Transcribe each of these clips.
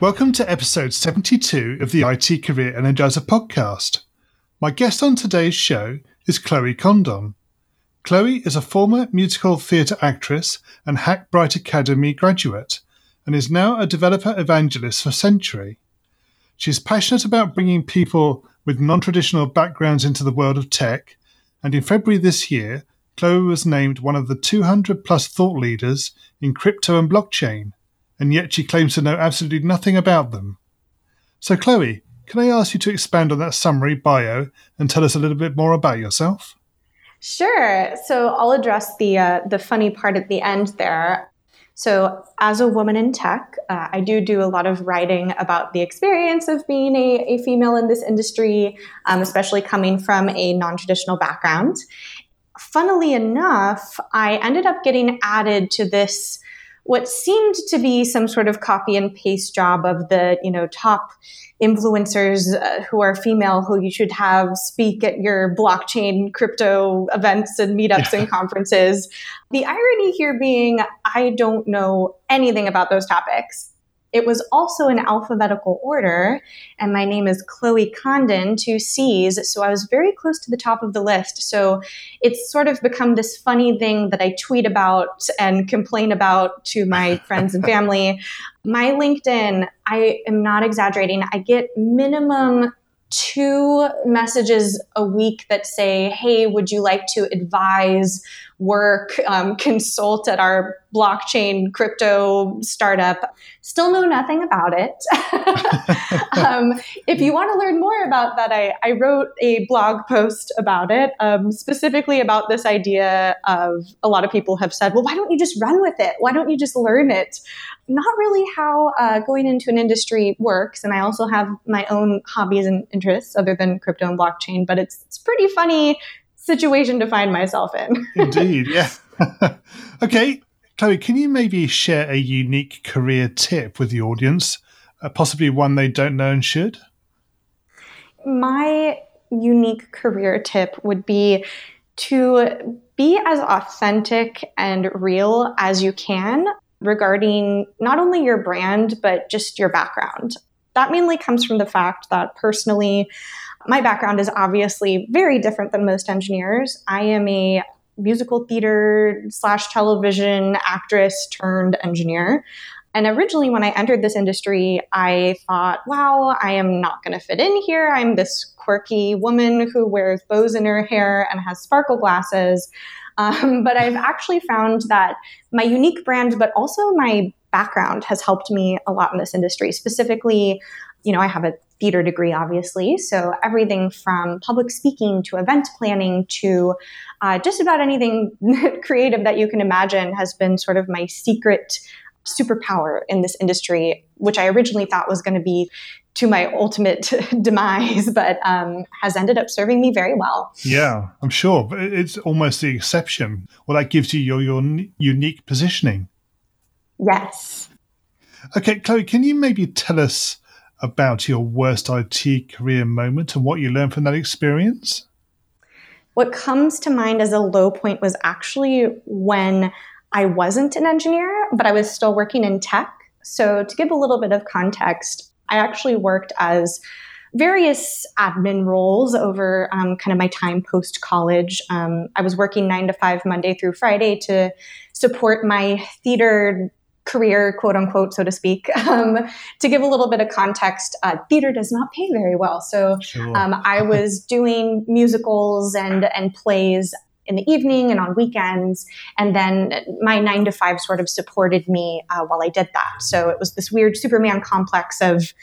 Welcome to episode 72 of the IT Career Energizer podcast. My guest on today's show is Chloe Condon. Chloe is a former musical theatre actress and Hackbright Academy graduate and is now a developer evangelist for Sentry. She is passionate about bringing people with non traditional backgrounds into the world of tech, and in February this year, Chloe was named one of the 200 plus thought leaders in crypto and blockchain and yet she claims to know absolutely nothing about them. So, Chloe, can I ask you to expand on that summary bio and tell us a little bit more about yourself? Sure. So I'll address the uh, the funny part at the end there. So, as a woman in tech, uh, I do do a lot of writing about the experience of being a, a female in this industry, um, especially coming from a non traditional background. Funnily enough, I ended up getting added to this what seemed to be some sort of copy and paste job of the you know top influencers uh, who are female who you should have speak at your blockchain crypto events and meetups yeah. and conferences the irony here being i don't know anything about those topics it was also in alphabetical order, and my name is Chloe Condon, two C's, so I was very close to the top of the list. So it's sort of become this funny thing that I tweet about and complain about to my friends and family. My LinkedIn, I am not exaggerating, I get minimum two messages a week that say, Hey, would you like to advise, work, um, consult at our blockchain crypto startup? Still know nothing about it. um, if you want to learn more about that, I, I wrote a blog post about it, um, specifically about this idea of a lot of people have said, Well, why don't you just run with it? Why don't you just learn it? not really how uh, going into an industry works. And I also have my own hobbies and interests other than crypto and blockchain, but it's, it's pretty funny situation to find myself in. Indeed, yeah. okay, Chloe, can you maybe share a unique career tip with the audience, uh, possibly one they don't know and should? My unique career tip would be to be as authentic and real as you can regarding not only your brand, but just your background. That mainly comes from the fact that personally, my background is obviously very different than most engineers. I am a musical theater slash television actress turned engineer. And originally, when I entered this industry, I thought, wow, I am not going to fit in here. I'm this quirky woman who wears bows in her hair and has sparkle glasses. Um, but I've actually found that my unique brand, but also my background has helped me a lot in this industry. Specifically, you know, I have a theater degree, obviously. So everything from public speaking to event planning to uh, just about anything creative that you can imagine has been sort of my secret superpower in this industry, which I originally thought was going to be to my ultimate demise, but um, has ended up serving me very well. Yeah, I'm sure. But it's almost the exception. Well, that gives you your, your unique positioning. Yes. Okay, Chloe, can you maybe tell us about your worst IT career moment and what you learned from that experience? What comes to mind as a low point was actually when I wasn't an engineer, but I was still working in tech. So, to give a little bit of context, I actually worked as various admin roles over um, kind of my time post college. Um, I was working nine to five Monday through Friday to support my theater career, quote unquote, so to speak. Um, to give a little bit of context, uh, theater does not pay very well. So sure. um, I was doing musicals and and plays in the evening and on weekends. And then my nine to five sort of supported me uh, while I did that. So it was this weird Superman complex of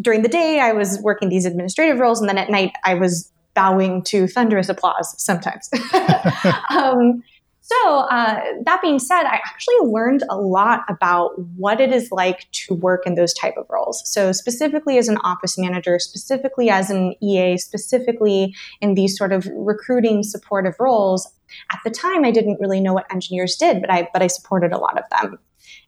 during the day, I was working these administrative roles, and then at night, I was bowing to thunderous applause sometimes. um, So, uh, that being said, I actually learned a lot about what it is like to work in those type of roles. So, specifically as an office manager, specifically as an EA, specifically in these sort of recruiting supportive roles. At the time, I didn't really know what engineers did, but I but I supported a lot of them.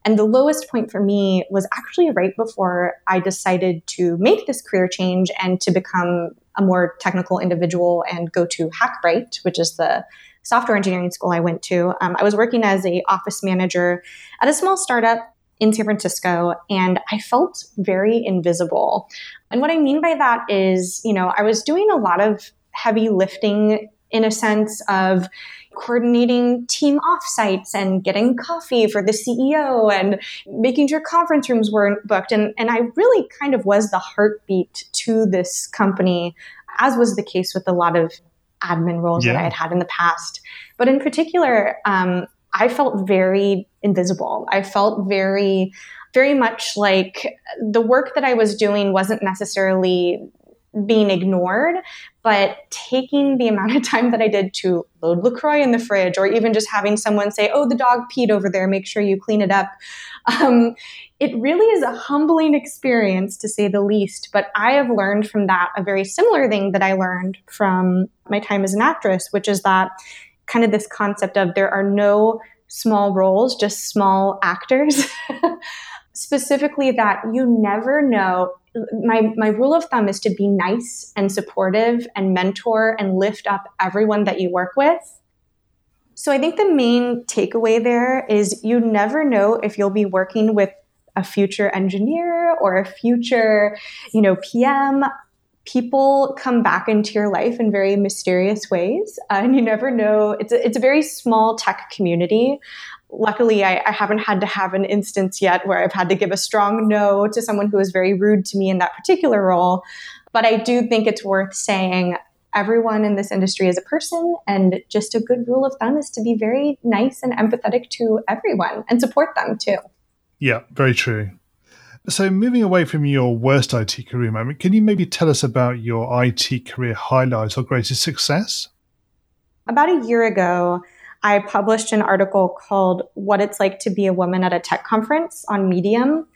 And the lowest point for me was actually right before I decided to make this career change and to become a more technical individual and go to Hackbright, which is the software engineering school I went to. Um, I was working as a office manager at a small startup in San Francisco, and I felt very invisible. And what I mean by that is, you know, I was doing a lot of heavy lifting in a sense of coordinating team offsites and getting coffee for the CEO and making sure conference rooms weren't booked. And, and I really kind of was the heartbeat to this company, as was the case with a lot of admin roles yeah. that I had had in the past. But in particular, um, I felt very invisible. I felt very, very much like the work that I was doing wasn't necessarily being ignored, but taking the amount of time that I did to load LaCroix in the fridge, or even just having someone say, Oh, the dog peed over there, make sure you clean it up. Um, it really is a humbling experience to say the least. But I have learned from that a very similar thing that I learned from my time as an actress, which is that kind of this concept of there are no small roles, just small actors. Specifically, that you never know my my rule of thumb is to be nice and supportive and mentor and lift up everyone that you work with. So I think the main takeaway there is you never know if you'll be working with a future engineer or a future, you know, PM. People come back into your life in very mysterious ways, and you never know. It's a, it's a very small tech community luckily I, I, haven't had to have an instance yet where I've had to give a strong no to someone who was very rude to me in that particular role. But I do think it's worth saying everyone in this industry is a person, and just a good rule of thumb is to be very nice and empathetic to everyone and support them too. Yeah, very true. So, moving away from your worst IT career moment, can you maybe tell us about your IT career highlights or greatest success? About a year ago, I published an article called What It's Like to Be a Woman at a Tech Conference on Medium.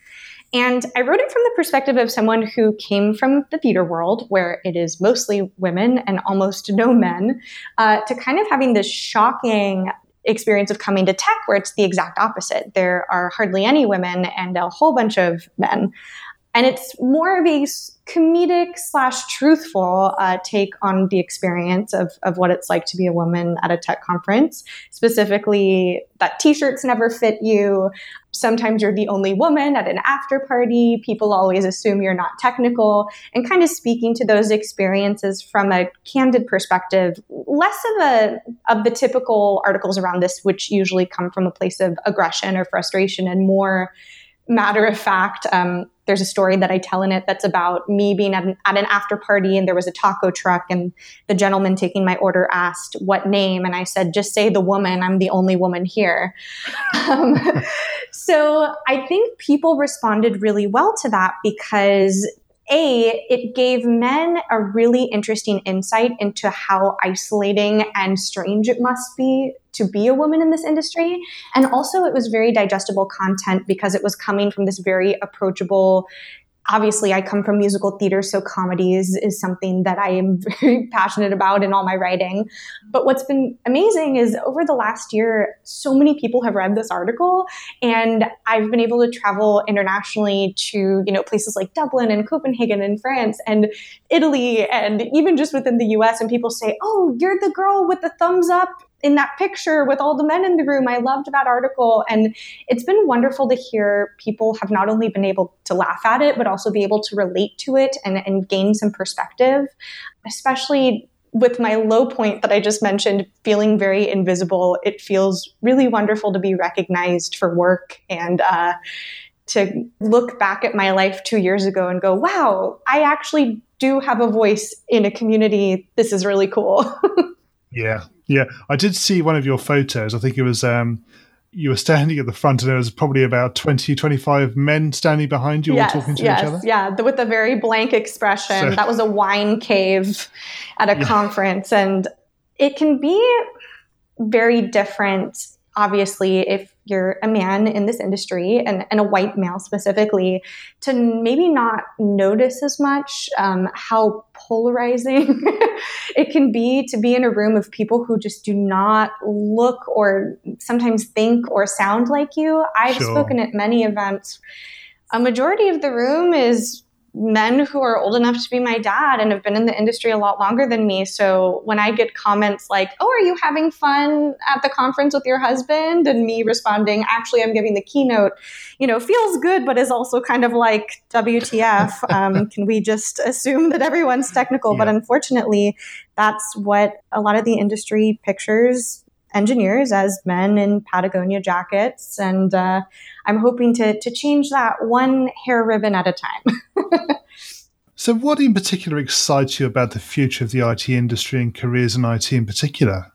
And I wrote it from the perspective of someone who came from the theater world, where it is mostly women and almost no men, uh, to kind of having this shocking experience of coming to tech where it's the exact opposite. There are hardly any women and a whole bunch of men. And it's more of a comedic slash truthful uh, take on the experience of, of what it's like to be a woman at a tech conference. Specifically, that t shirts never fit you. Sometimes you're the only woman at an after party. People always assume you're not technical. And kind of speaking to those experiences from a candid perspective, less of a of the typical articles around this, which usually come from a place of aggression or frustration, and more matter of fact. Um, there's a story that I tell in it that's about me being at an, at an after party and there was a taco truck and the gentleman taking my order asked what name and I said just say the woman I'm the only woman here. Um, so I think people responded really well to that because a, it gave men a really interesting insight into how isolating and strange it must be to be a woman in this industry. And also, it was very digestible content because it was coming from this very approachable, obviously I come from musical theater, so comedy is, is something that I am very passionate about in all my writing. But what's been amazing is over the last year, so many people have read this article and I've been able to travel internationally to, you know, places like Dublin and Copenhagen and France and Italy and even just within the US and people say, "Oh, you're the girl with the thumbs up in that picture with all the men in the room. I loved that article. And it's been wonderful to hear people have not only been able to laugh at it, but also be able to relate to it and, and gain some perspective, especially with my low point that I just mentioned, feeling very invisible. It feels really wonderful to be recognized for work and, uh, to look back at my life two years ago and go, wow, I actually do have a voice in a community. This is really cool. yeah, yeah, I did see one of your photos. I think it was um, you were standing at the front, and there was probably about 20, 25 men standing behind you, yes, all talking to yes, each other. Yeah, with a very blank expression. So, that was a wine cave at a yeah. conference, and it can be very different obviously if you're a man in this industry and, and a white male specifically to maybe not notice as much um, how polarizing it can be to be in a room of people who just do not look or sometimes think or sound like you i've sure. spoken at many events a majority of the room is men who are old enough to be my dad and have been in the industry a lot longer than me. So when I get comments like, Oh, are you having fun at the conference with your husband? And me responding, Actually, I'm giving the keynote, you know, feels good, but is also kind of like, WTF. Um, can we just assume that everyone's technical? Yeah. But unfortunately, that's what a lot of the industry pictures engineers as men in Patagonia jackets. And uh, I'm hoping to, to change that one hair ribbon at a time. so, what in particular excites you about the future of the IT industry and careers in IT in particular?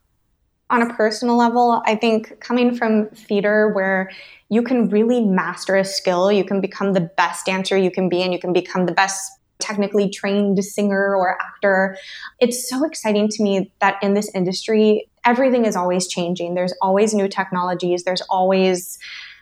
On a personal level, I think coming from theater, where you can really master a skill, you can become the best dancer you can be, and you can become the best technically trained singer or actor. It's so exciting to me that in this industry, everything is always changing. There's always new technologies, there's always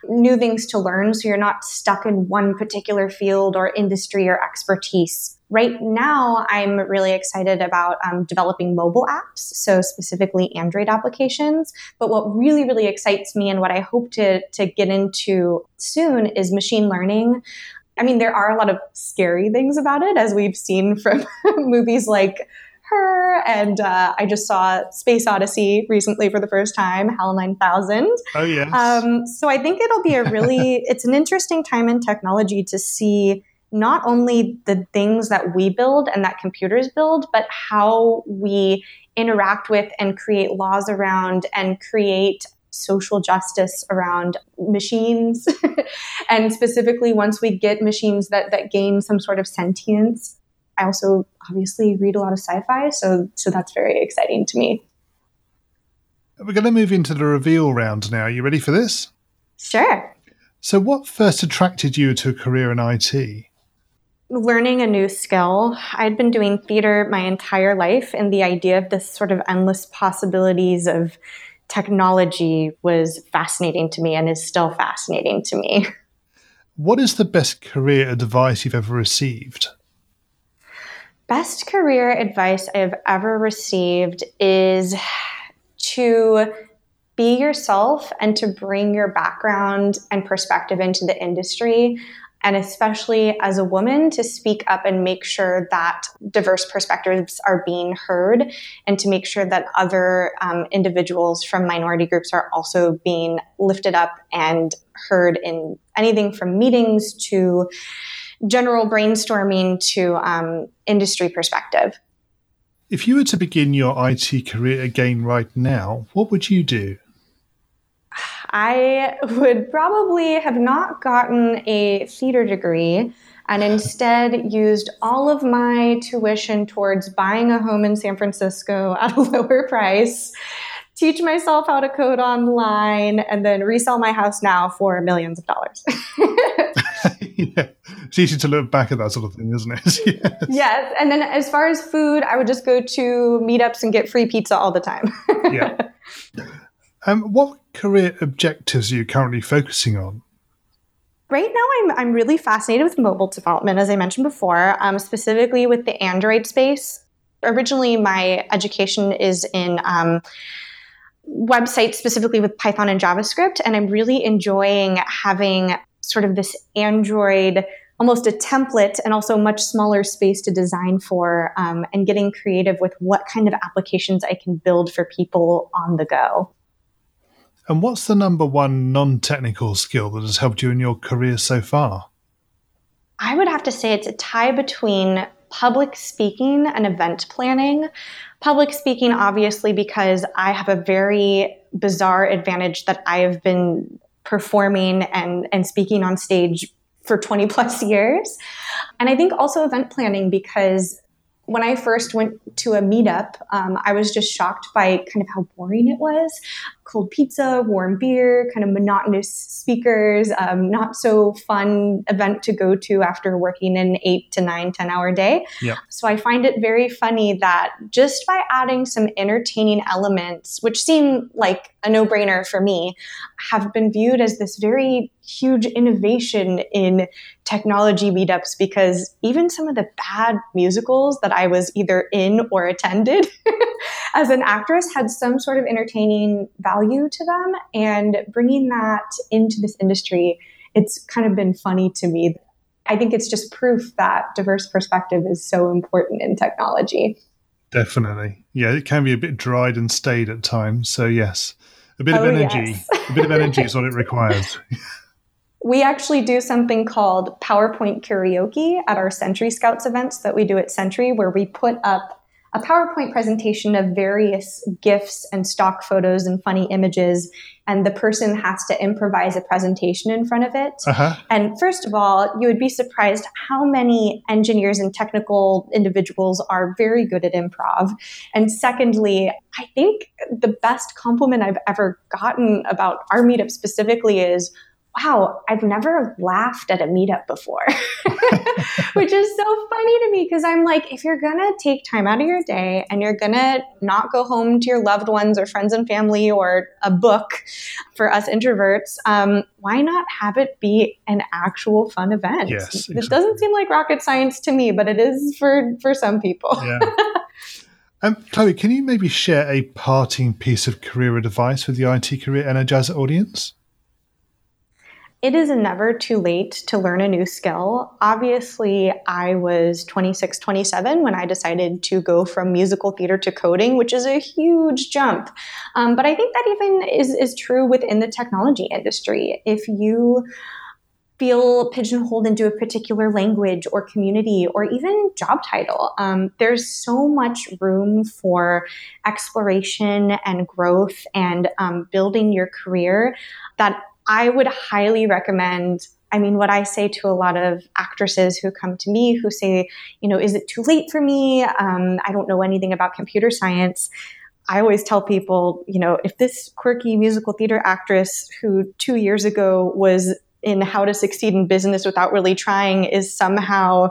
new things to learn. So you're not stuck in one particular field or industry or expertise. Right now, I'm really excited about um, developing mobile apps, so specifically Android applications. But what really, really excites me and what I hope to, to get into soon is machine learning. I mean, there are a lot of scary things about it, as we've seen from movies like her. And uh, I just saw Space Odyssey recently for the first time, HAL 9000. Oh, yes. Um, so I think it'll be a really, it's an interesting time in technology to see not only the things that we build and that computers build, but how we interact with and create laws around and create social justice around machines and specifically once we get machines that that gain some sort of sentience I also obviously read a lot of sci-fi, so so that's very exciting to me. We're going to move into the reveal round now. Are you ready for this? Sure. So, what first attracted you to a career in IT? Learning a new skill. I'd been doing theater my entire life, and the idea of this sort of endless possibilities of technology was fascinating to me and is still fascinating to me. What is the best career advice you've ever received? Best career advice I've ever received is to be yourself and to bring your background and perspective into the industry. And especially as a woman, to speak up and make sure that diverse perspectives are being heard, and to make sure that other um, individuals from minority groups are also being lifted up and heard in anything from meetings to general brainstorming to um, industry perspective. If you were to begin your IT career again right now, what would you do? I would probably have not gotten a theater degree and instead used all of my tuition towards buying a home in San Francisco at a lower price, teach myself how to code online, and then resell my house now for millions of dollars. yeah. It's easy to look back at that sort of thing, isn't it? yes. yes. And then as far as food, I would just go to meetups and get free pizza all the time. yeah. Um, what career objectives are you currently focusing on? Right now, I'm, I'm really fascinated with mobile development, as I mentioned before, um, specifically with the Android space. Originally, my education is in um, websites, specifically with Python and JavaScript, and I'm really enjoying having sort of this Android almost a template and also much smaller space to design for um, and getting creative with what kind of applications I can build for people on the go. And what's the number one non technical skill that has helped you in your career so far? I would have to say it's a tie between public speaking and event planning. Public speaking, obviously, because I have a very bizarre advantage that I have been performing and, and speaking on stage for 20 plus years. And I think also event planning because when I first went to a meetup, um, I was just shocked by kind of how boring it was. Cold pizza, warm beer, kind of monotonous speakers, um, not so fun event to go to after working an eight to nine, 10 hour day. Yep. So I find it very funny that just by adding some entertaining elements, which seem like a no brainer for me, have been viewed as this very huge innovation in technology meetups because even some of the bad musicals that I was either in or attended as an actress had some sort of entertaining value to them. And bringing that into this industry, it's kind of been funny to me. I think it's just proof that diverse perspective is so important in technology. Definitely. Yeah, it can be a bit dried and staid at times. So, yes, a bit oh, of energy. Yes. a bit of energy is what it requires. We actually do something called PowerPoint karaoke at our Sentry Scouts events that we do at Sentry, where we put up a PowerPoint presentation of various GIFs and stock photos and funny images, and the person has to improvise a presentation in front of it. Uh-huh. And first of all, you would be surprised how many engineers and technical individuals are very good at improv. And secondly, I think the best compliment I've ever gotten about our meetup specifically is wow, I've never laughed at a meetup before, which is so funny to me because I'm like, if you're going to take time out of your day and you're going to not go home to your loved ones or friends and family or a book for us introverts, um, why not have it be an actual fun event? Yes, exactly. It doesn't seem like rocket science to me, but it is for, for some people. Yeah. Um, Chloe, can you maybe share a parting piece of career advice with the IT Career Energizer audience? It is never too late to learn a new skill. Obviously, I was 26, 27 when I decided to go from musical theater to coding, which is a huge jump. Um, but I think that even is, is true within the technology industry. If you feel pigeonholed into a particular language or community or even job title. Um, there's so much room for exploration and growth and um, building your career that I would highly recommend I mean, what I say to a lot of actresses who come to me who say, you know, is it too late for me? Um, I don't know anything about computer science. I always tell people, you know, if this quirky musical theater actress who two years ago was in How to Succeed in Business Without Really Trying is somehow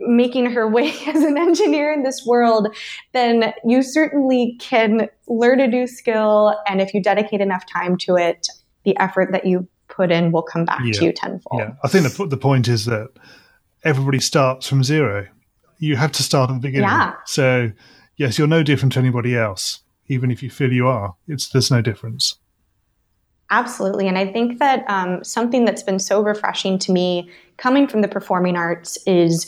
making her way as an engineer in this world, then you certainly can learn a new skill. And if you dedicate enough time to it, the effort that you put in will come back yeah. to you tenfold. Yeah, I think the, the point is that everybody starts from zero. You have to start at the beginning. Yeah. So, yes, you're no different to anybody else, even if you feel you are. It's there's no difference. Absolutely, and I think that um, something that's been so refreshing to me coming from the performing arts is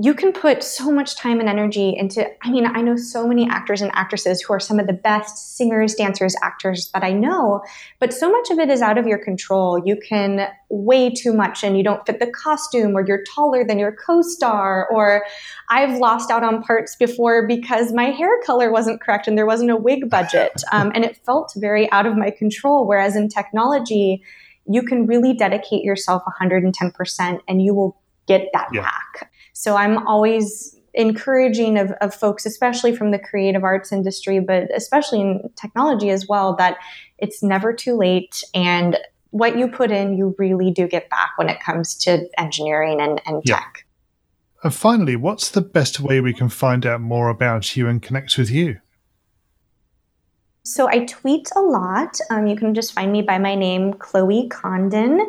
you can put so much time and energy into i mean i know so many actors and actresses who are some of the best singers dancers actors that i know but so much of it is out of your control. You can weigh too much and you don't fit the costume or you're taller than your co-star or i've lost out on parts before because my hair color wasn't correct and there wasn't a wig budget. Um, and it felt very out of my control whereas in technology you can really dedicate yourself 110% and you will get that yeah. back so I'm always encouraging of, of folks, especially from the creative arts industry, but especially in technology as well, that it's never too late and what you put in, you really do get back when it comes to engineering and, and yeah. tech. And finally, what's the best way we can find out more about you and connect with you? So I tweet a lot. Um, you can just find me by my name, Chloe Condon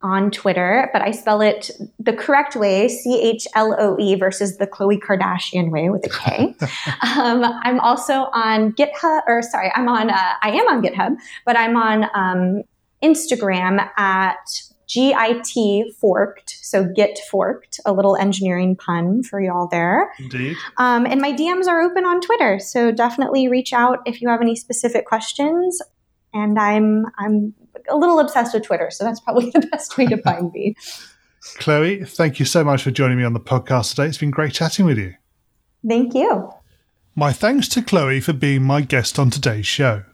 on Twitter, but I spell it the correct way, C H L O E, versus the Khloe Kardashian way with a K. um, I'm also on GitHub, or sorry, I'm on, uh, I am on GitHub, but I'm on um, Instagram at GIT forked, so Git forked, a little engineering pun for y'all there. Indeed. Um, and my DMs are open on Twitter, so definitely reach out if you have any specific questions. And I'm I'm a little obsessed with Twitter, so that's probably the best way to find me. Chloe, thank you so much for joining me on the podcast today. It's been great chatting with you. Thank you. My thanks to Chloe for being my guest on today's show.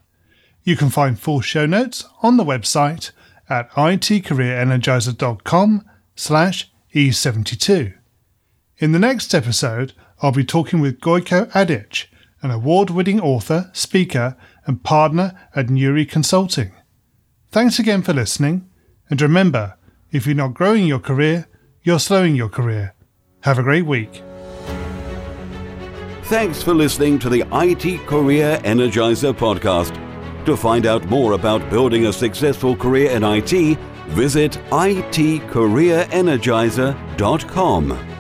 You can find full show notes on the website at itcareerenergizer.com slash E72. In the next episode, I'll be talking with Gojko Adzic, an award-winning author, speaker, and partner at Neuri Consulting. Thanks again for listening, and remember if you're not growing your career, you're slowing your career. Have a great week. Thanks for listening to the IT Career Energizer podcast. To find out more about building a successful career in IT, visit itcareerenergizer.com.